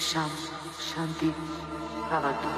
Sham, Shanti, Bhavatu.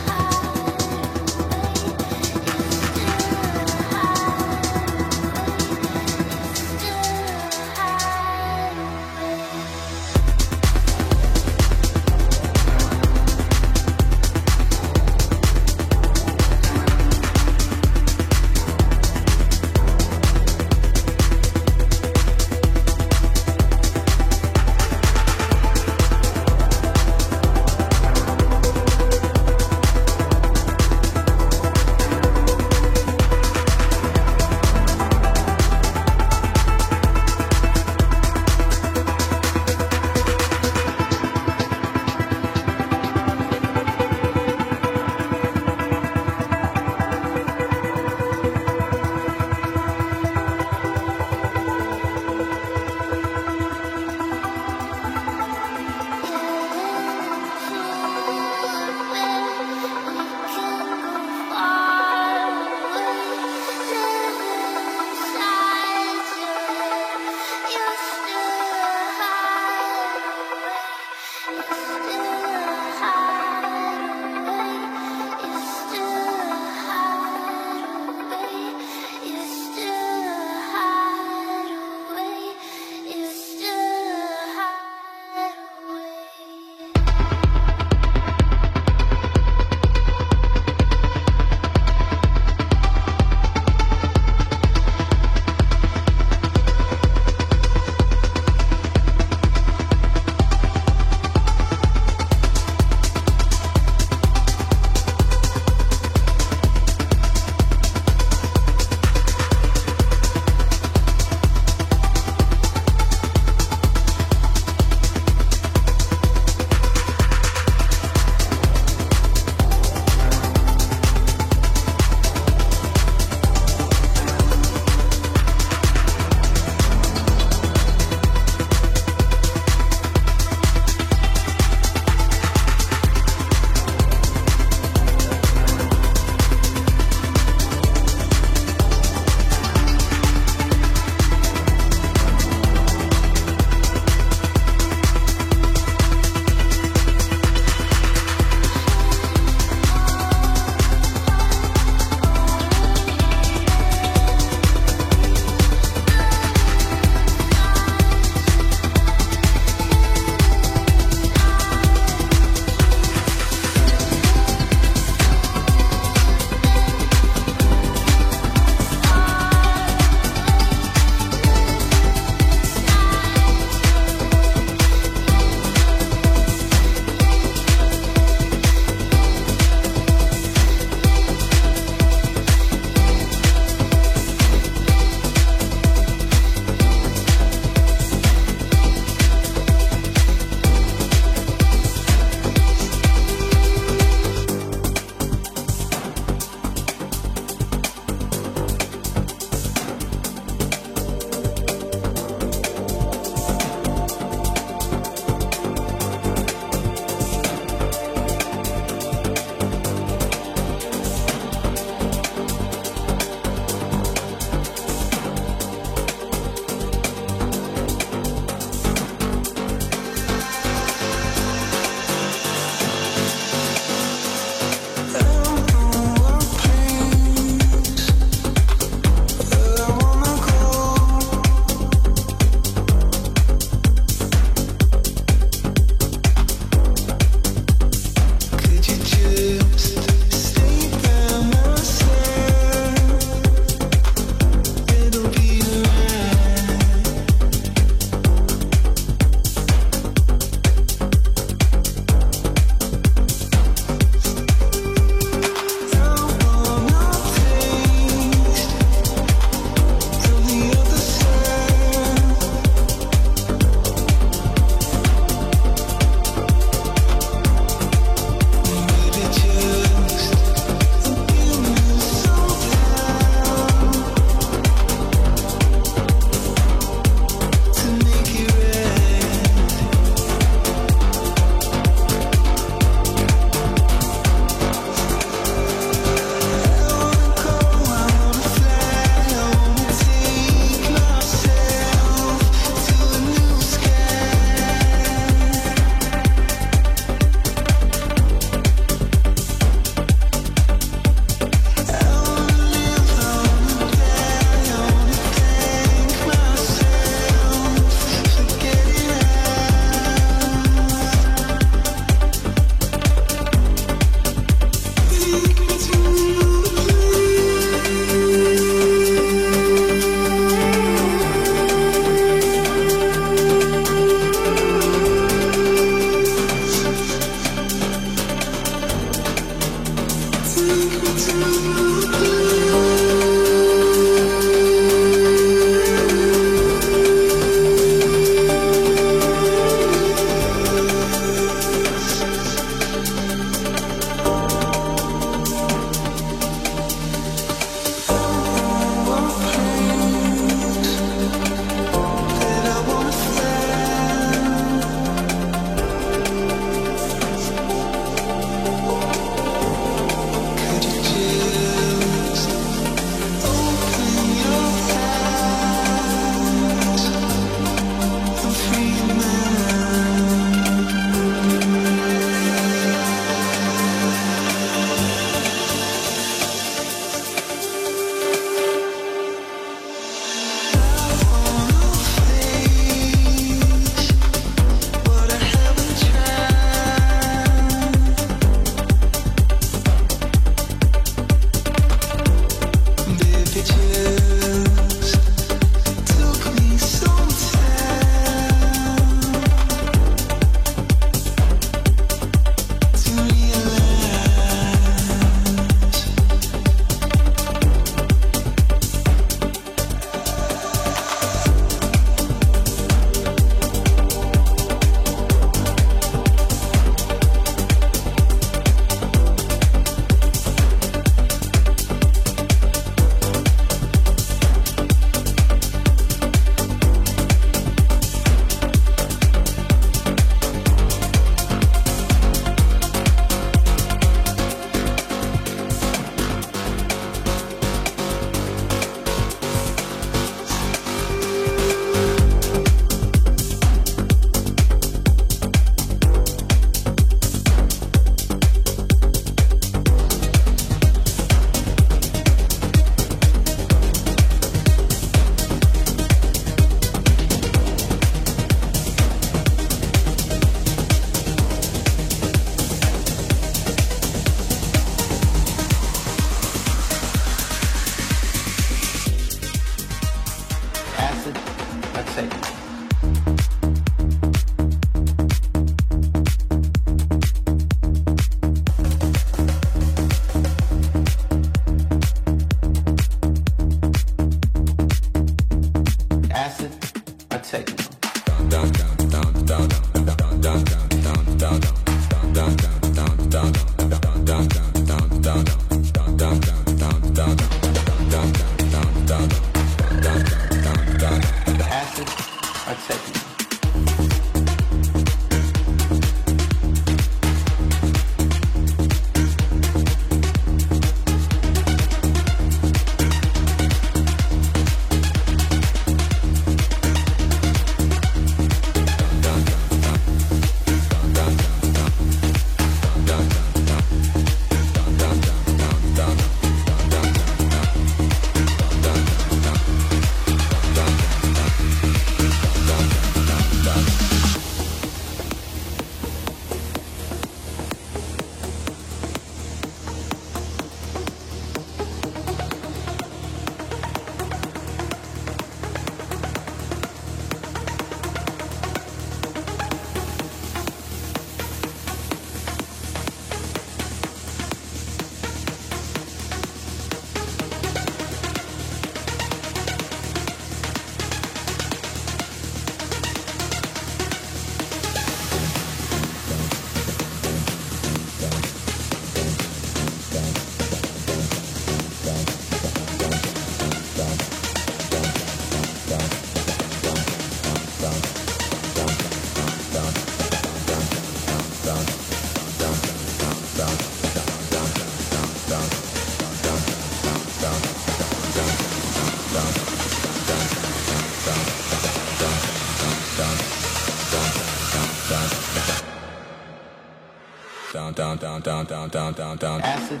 Down, down, down, down, down. Acid,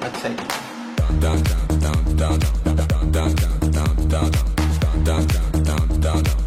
let's take it. Down, down, down, down, down, down, down, down, down, down, down, down,